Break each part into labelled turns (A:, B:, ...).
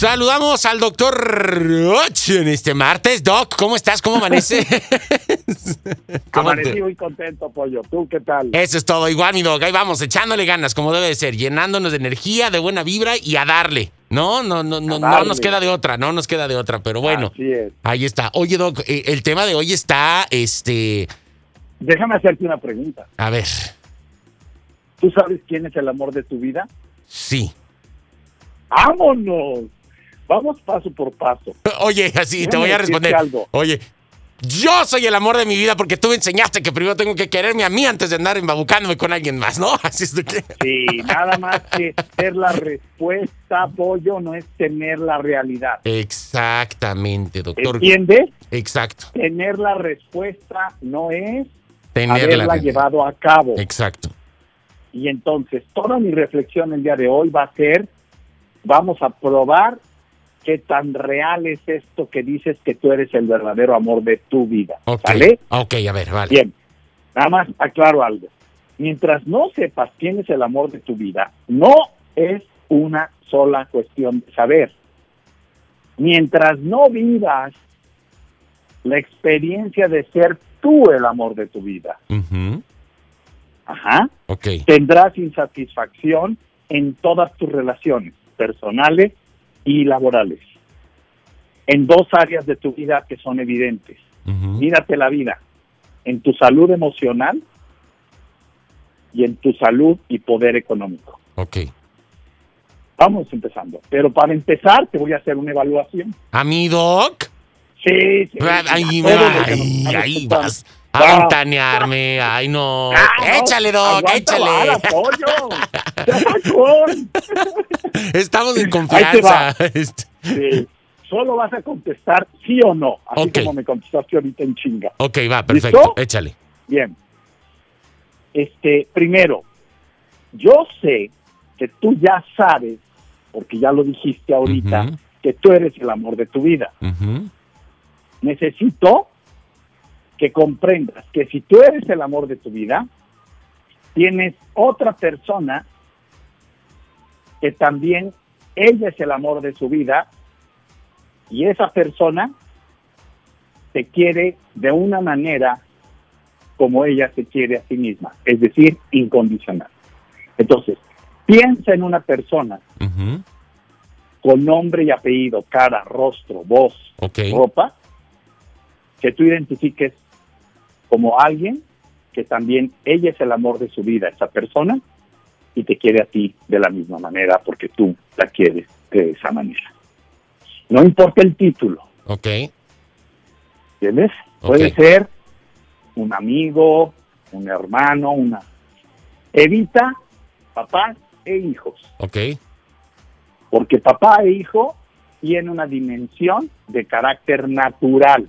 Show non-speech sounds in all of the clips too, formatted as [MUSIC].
A: Saludamos al doctor Roch en este martes. Doc, ¿cómo estás? ¿Cómo amanece? [LAUGHS]
B: ¿Cómo Amanecí muy contento, Pollo. ¿Tú qué tal?
A: Eso es todo. Igual, mi Doc. Ahí vamos, echándole ganas, como debe de ser, llenándonos de energía, de buena vibra y a darle. No, no, no, no, no nos queda de otra, no nos queda de otra, pero bueno.
B: Así es.
A: Ahí está. Oye, Doc, eh, el tema de hoy está, este...
B: Déjame hacerte una pregunta.
A: A ver.
B: ¿Tú sabes quién es el amor de tu vida?
A: Sí.
B: ¡Vámonos! Vamos paso por paso.
A: Oye, así te voy a responder. Oye, yo soy el amor de mi vida porque tú me enseñaste que primero tengo que quererme a mí antes de andar embabucándome con alguien más, ¿no? [LAUGHS] Así es de que...
B: Sí, nada más que ser la respuesta, pollo, no es tener la realidad.
A: Exactamente, doctor.
B: ¿Entiendes?
A: Exacto.
B: Tener la respuesta no es haberla llevado a cabo.
A: Exacto.
B: Y entonces, toda mi reflexión el día de hoy va a ser, vamos a probar qué tan real es esto que dices que tú eres el verdadero amor de tu vida. ¿Vale?
A: Ok, a ver, vale.
B: Bien, nada más aclaro algo. Mientras no sepas quién es el amor de tu vida, no es una sola cuestión de saber. Mientras no vivas la experiencia de ser tú el amor de tu vida, Ajá.
A: Okay.
B: tendrás insatisfacción en todas tus relaciones personales y laborales. En dos áreas de tu vida que son evidentes. Mírate la vida en tu salud emocional y en tu salud y poder económico.
A: Ok.
B: Vamos empezando. Pero para empezar te voy a hacer una evaluación.
A: ¿A mi doc?
B: Sí, sí.
A: Ahí, ahí, vas. A ventanearme, ay no. Ah, échale, Doc, échale. Estamos en confianza.
B: Este. Sí. Solo vas a contestar sí o no, así como me contestaste ahorita en chinga.
A: Ok, va, perfecto, échale.
B: Bien. Este, primero, yo sé que tú ya sabes, porque ya lo dijiste ahorita, que tú eres el amor de tu vida. Necesito que comprendas que si tú eres el amor de tu vida, tienes otra persona que también ella es el amor de su vida y esa persona te quiere de una manera como ella se quiere a sí misma, es decir, incondicional. Entonces, piensa en una persona con nombre y apellido, cara, rostro, voz, ropa, que tú identifiques como alguien que también ella es el amor de su vida, esa persona, y te quiere a ti de la misma manera porque tú la quieres de esa manera. No importa el título.
A: Ok.
B: ¿Entiendes? Puede ser un amigo, un hermano, una... Evita papá e hijos.
A: Ok.
B: Porque papá e hijo tienen una dimensión de carácter natural,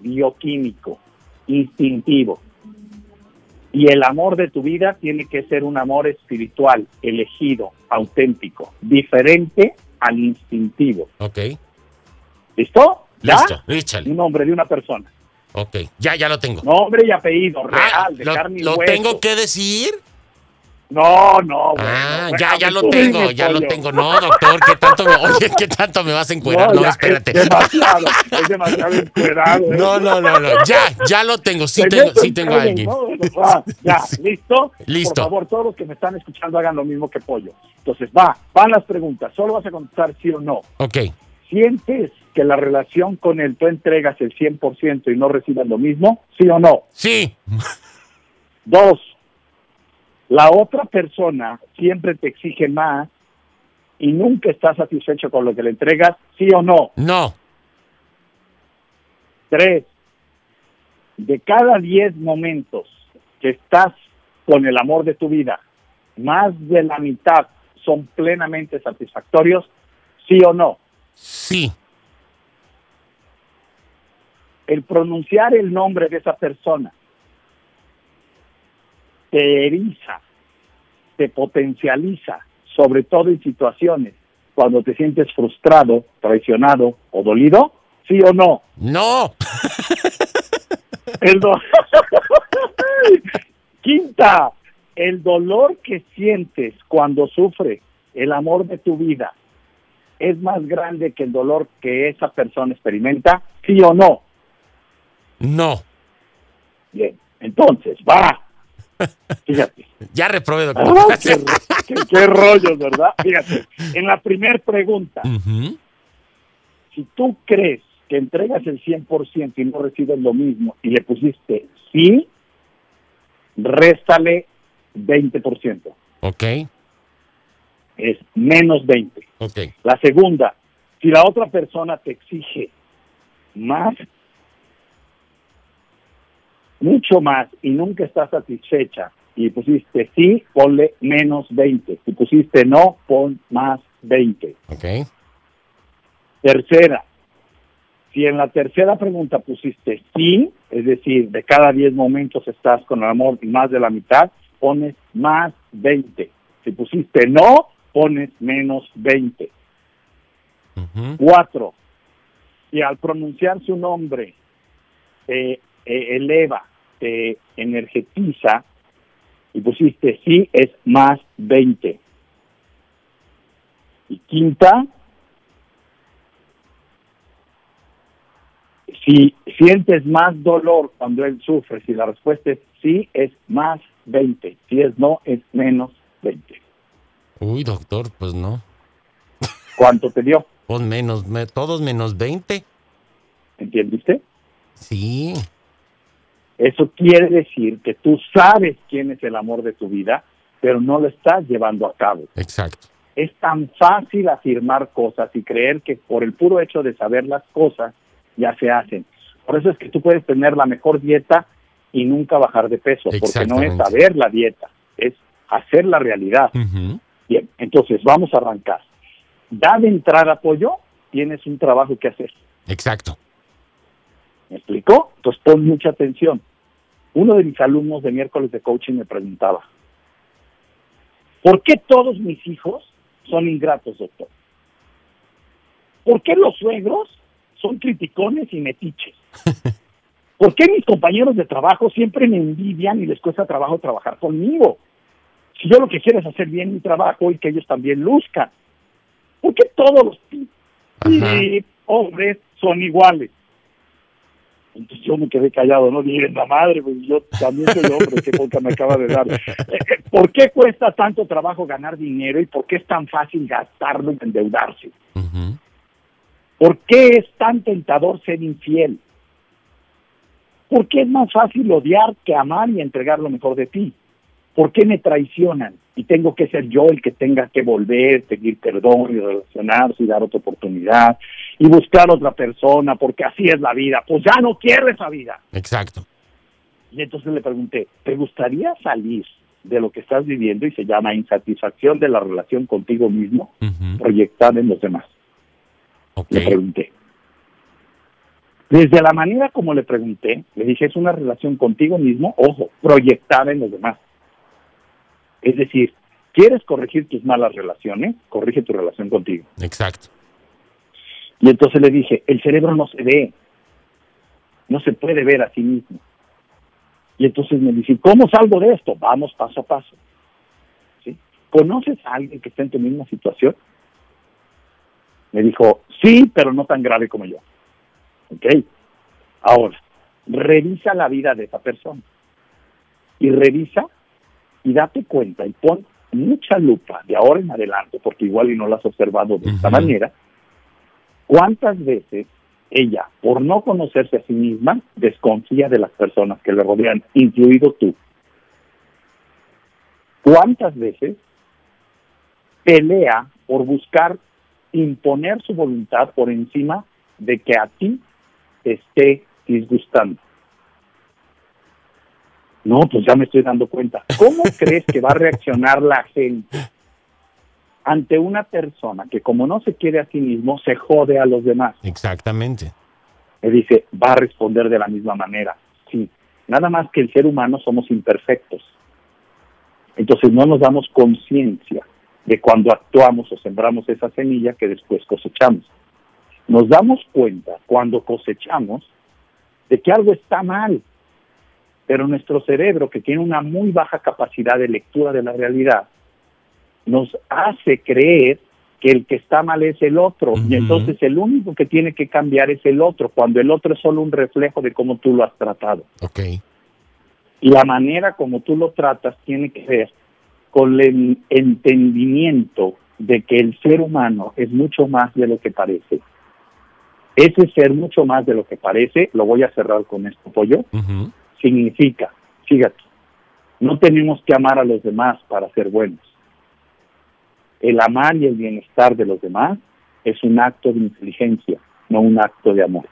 B: bioquímico instintivo. Y el amor de tu vida tiene que ser un amor espiritual, elegido, auténtico, diferente al instintivo.
A: Ok.
B: ¿Listo?
A: Listo,
B: Un nombre de una persona.
A: Ok, ya, ya lo tengo.
B: Nombre y apellido,
A: ah, real, de carne y ¿Lo tengo que decir?
B: No, no.
A: ah, ya, ya lo tengo, ya lo tengo. No, doctor, ¿qué tanto me, oye, ¿qué tanto me vas a encuerar? No, espérate.
B: Es demasiado, es demasiado encuerado.
A: ¿eh? No, no, no, no, ya, ya lo tengo, sí tengo, sí tengo a alguien.
B: ya, [LAUGHS] ¿listo?
A: Listo.
B: Por favor, todos los que me están escuchando hagan lo mismo que Pollo. Entonces, va, van las preguntas, solo vas a contestar sí o no.
A: Ok.
B: ¿Sientes que la relación con él tú entregas el 100% y no recibas lo mismo? ¿Sí o no?
A: Sí.
B: Dos, la otra persona siempre te exige más y nunca está satisfecho con lo que le entregas, ¿sí o no?
A: No.
B: Tres, de cada diez momentos que estás con el amor de tu vida, más de la mitad son plenamente satisfactorios, ¿sí o no?
A: Sí.
B: El pronunciar el nombre de esa persona te eriza, te potencializa, sobre todo en situaciones cuando te sientes frustrado, traicionado o dolido, ¿sí o no?
A: No. [LAUGHS]
B: El [LAUGHS] Quinta, el dolor que sientes cuando sufre el amor de tu vida es más grande que el dolor que esa persona experimenta? ¿Sí o no?
A: No.
B: Bien, entonces, va. Fíjate.
A: Ya reprobé, doctor. Ah, [LAUGHS]
B: qué, rollo, ¿verdad? Fíjate, en la primera pregunta, si tú crees que entregas el 100% y no recibes lo mismo y le pusiste sí, réstale 20%.
A: Ok.
B: Es menos 20.
A: Ok.
B: La segunda, si la otra persona te exige más, mucho más, y nunca estás satisfecha, y pusiste sí, ponle menos 20. Si pusiste no, pon más 20.
A: Ok.
B: Tercera, si en la tercera pregunta pusiste sí, es decir, de cada 10 momentos estás con el amor y más de la mitad, pones más 20. Si pusiste no, pones menos 20. Cuatro, si al pronunciar su nombre te eleva, te energetiza, y pusiste sí, es más 20. Y quinta, Si sientes más dolor cuando él sufre, si la respuesta es sí, es más 20. Si es no, es menos 20.
A: Uy, doctor, pues no.
B: ¿Cuánto te dio?
A: Pues menos, todos menos 20.
B: ¿Entiendiste?
A: Sí.
B: Eso quiere decir que tú sabes quién es el amor de tu vida, pero no lo estás llevando a cabo.
A: Exacto.
B: Es tan fácil afirmar cosas y creer que por el puro hecho de saber las cosas ya se hacen. Por eso es que tú puedes tener la mejor dieta y nunca bajar de peso, porque no es saber la dieta, es hacer la realidad. Bien, entonces vamos a arrancar. Da de entrar apoyo, tienes un trabajo que hacer.
A: Exacto.
B: ¿Me explicó? Entonces pon mucha atención. Uno de mis alumnos de miércoles de coaching me preguntaba, ¿por qué todos mis hijos son ingratos, doctor? ¿Por qué los suegros son criticones y metiches. [LAUGHS] ¿Por qué mis compañeros de trabajo siempre me envidian y les cuesta trabajo trabajar conmigo? Si yo lo que quiero es hacer bien mi trabajo y que ellos también luzcan. ¿Por qué todos los hombres son iguales? Entonces yo me quedé callado, no dije, la madre, pues yo también soy hombre, qué poca me acaba de dar. Eh, eh, ¿Por qué cuesta tanto trabajo ganar dinero y por qué es tan fácil gastarlo y endeudarse? ¿Por qué es tan tentador ser infiel? ¿Por qué es más fácil odiar que amar y entregar lo mejor de ti? ¿Por qué me traicionan y tengo que ser yo el que tenga que volver, pedir perdón y relacionarse y dar otra oportunidad y buscar otra persona porque así es la vida? Pues ya no quiero esa vida.
A: Exacto.
B: Y entonces le pregunté, ¿te gustaría salir de lo que estás viviendo y se llama insatisfacción de la relación contigo mismo proyectada en los demás? Le pregunté. Desde la manera como le pregunté, le dije, es una relación contigo mismo, ojo, proyectada en los demás. Es decir, ¿quieres corregir tus malas relaciones? Corrige tu relación contigo.
A: Exacto.
B: Y entonces le dije, el cerebro no se ve, no se puede ver a sí mismo. Y entonces me dice, ¿cómo salgo de esto? Vamos paso a paso. ¿Sí? ¿Conoces a alguien que está en tu misma situación? Me dijo, sí, pero no tan grave como yo. ¿Ok? Ahora, revisa la vida de esa persona. Y revisa y date cuenta y pon mucha lupa de ahora en adelante, porque igual y no la has observado de esta manera, cuántas veces ella, por no conocerse a sí misma, desconfía de las personas que le rodean, incluido tú. ¿Cuántas veces pelea por buscar imponer su voluntad por encima de que a ti te esté disgustando. No, pues ya me estoy dando cuenta. ¿Cómo [LAUGHS] crees que va a reaccionar la gente ante una persona que como no se quiere a sí mismo, se jode a los demás?
A: Exactamente.
B: Me dice, va a responder de la misma manera. Sí, nada más que el ser humano somos imperfectos. Entonces no nos damos conciencia de cuando actuamos o sembramos esa semilla que después cosechamos. Nos damos cuenta cuando cosechamos de que algo está mal, pero nuestro cerebro, que tiene una muy baja capacidad de lectura de la realidad, nos hace creer que el que está mal es el otro. Y entonces el único que tiene que cambiar es el otro, cuando el otro es solo un reflejo de cómo tú lo has tratado.
A: Okay.
B: Y la manera como tú lo tratas tiene que ver con el entendimiento de que el ser humano es mucho más de lo que parece. Ese ser mucho más de lo que parece, lo voy a cerrar con esto, pollo, significa, fíjate, no tenemos que amar a los demás para ser buenos. El amar y el bienestar de los demás es un acto de inteligencia, no un acto de amor.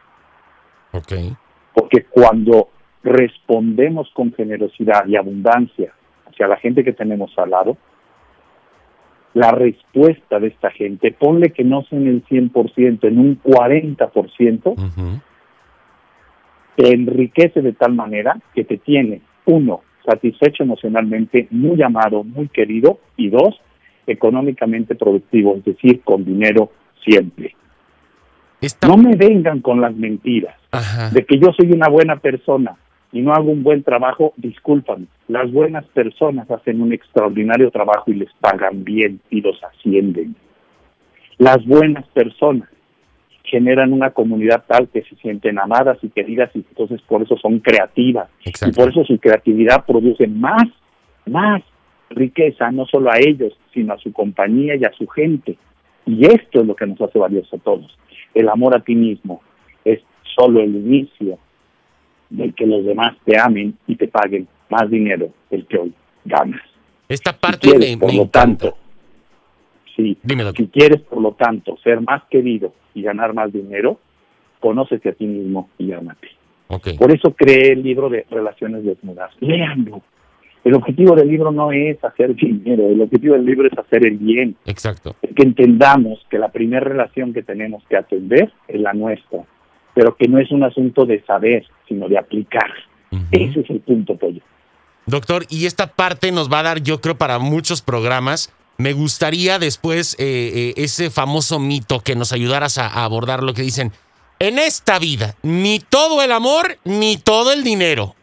A: Okay.
B: Porque cuando respondemos con generosidad y abundancia hacia la gente que tenemos al lado, la respuesta de esta gente, ponle que no sea en el 100%, en un 40%, te enriquece de tal manera que te tiene, uno, satisfecho emocionalmente, muy amado, muy querido, y dos, económicamente productivo, es decir, con dinero siempre. No me vengan con las mentiras de que yo soy una buena persona y no hago un buen trabajo, discúlpame. Las buenas personas hacen un extraordinario trabajo y les pagan bien y los ascienden. Las buenas personas generan una comunidad tal que se sienten amadas y queridas y entonces por eso son creativas. Y por eso su creatividad produce más, más riqueza, no solo a ellos, sino a su compañía y a su gente. Y esto es lo que nos hace valiosos a todos. El amor a ti mismo es solo el inicio de que los demás te amen y te paguen más dinero del que hoy ganas.
A: Esta parte
B: si por lo tanto, sí, si quieres por lo tanto ser más querido y ganar más dinero, conócete a ti mismo y ámate. Por eso creé el libro de Relaciones Desnudas. Léanlo. El objetivo del libro no es hacer dinero, el objetivo del libro es hacer el bien.
A: Exacto.
B: que entendamos que la primera relación que tenemos que atender es la nuestra pero que no es un asunto de saber, sino de aplicar. Ese es el punto, Pollo.
A: Doctor, y esta parte nos va a dar, yo creo, para muchos programas. Me gustaría después eh, eh, ese famoso mito que nos ayudaras a, abordar lo que dicen. En esta vida, ni todo el amor, ni todo el dinero.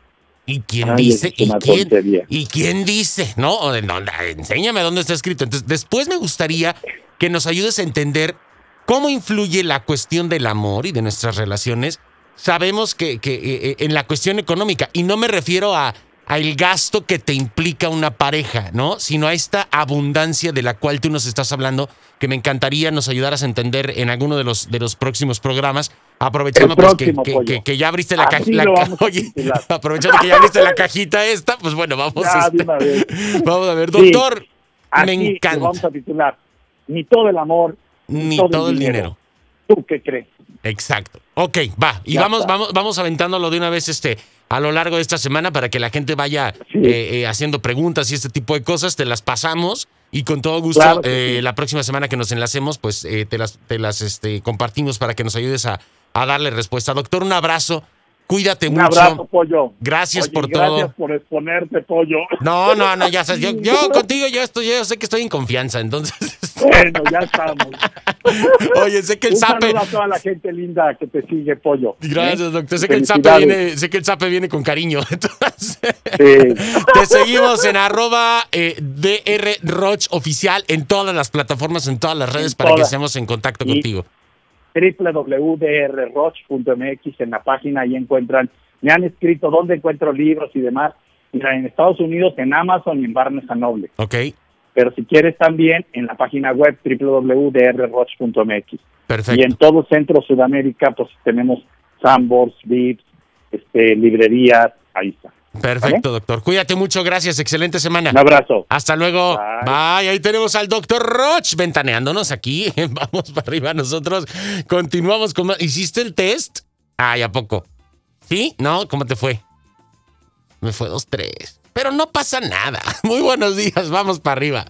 A: ¿Y quién dice? ¿Y quién, ¿Y quién dice? No, enséñame dónde está escrito. Entonces, después me gustaría que nos ayudes a entender ¿Cómo influye la cuestión del amor y de nuestras relaciones? Sabemos que, eh, eh, en la cuestión económica, y no me refiero a, el gasto que te implica una pareja, ¿no? Sino a esta abundancia de la cual tú nos estás hablando, que me encantaría nos ayudaras a entender en alguno de los, de los próximos programas. Aprovechando pues, que, ya abriste la cajita. [LAUGHS] aprovechando que ya abriste la cajita esta, pues bueno, vamos, a, este, [LAUGHS] vamos a ver. Doctor, me encanta.
B: Vamos a titular. Ni todo el amor,
A: ni todo, el dinero.
B: ¿Tú qué crees?
A: Exacto. Ok, va. Y vamos, vamos, vamos aventándolo de una vez este a lo largo de esta semana para que la gente vaya eh, eh, haciendo preguntas y este tipo de cosas. Te las pasamos y con todo gusto eh, la próxima semana que nos enlacemos, pues te las, te las este, compartimos para que nos ayudes a, a darle respuesta. Doctor, un abrazo. Cuídate
B: Un
A: mucho.
B: abrazo, pollo.
A: Gracias por
B: todo.
A: Gracias
B: por exponerte, pollo.
A: No, no, no, ya sabes, yo, yo [LAUGHS] contigo yo estoy, yo sé que estoy en confianza, entonces.
B: Bueno, ya estamos. [LAUGHS]
A: Oye, sé que el
B: Un
A: sape.
B: a toda la gente linda que te sigue, pollo.
A: Gracias, doctor. Sé que el sape viene, sé que el sape viene con cariño. [LAUGHS] Entonces, te seguimos en arroba eh, DR Roch oficial en todas las plataformas, en todas las redes para que estemos en contacto contigo
B: www.drroch.mx en la página, ahí encuentran, me han escrito dónde encuentro libros y demás. Mira, en Estados Unidos, en Amazon y en Barnes Noble.
A: Ok.
B: Pero si quieres también en la página web www.drroch.mx.
A: Perfecto.
B: Y en todo Centro Sudamérica, pues tenemos Sambors, Vips, este, librerías, ahí está.
A: Perfecto, doctor. Cuídate mucho, gracias. Excelente semana.
B: Un abrazo.
A: Hasta luego. Bye. Ahí tenemos al doctor Roch ventaneándonos aquí. [LAUGHS] Vamos para arriba nosotros. Continuamos con ¿Hiciste el test? Ay, ¿a poco? ¿Sí? ¿No? ¿Cómo te fue? Me fue dos, tres. Pero no pasa nada. [LAUGHS] Muy buenos días. Vamos para arriba.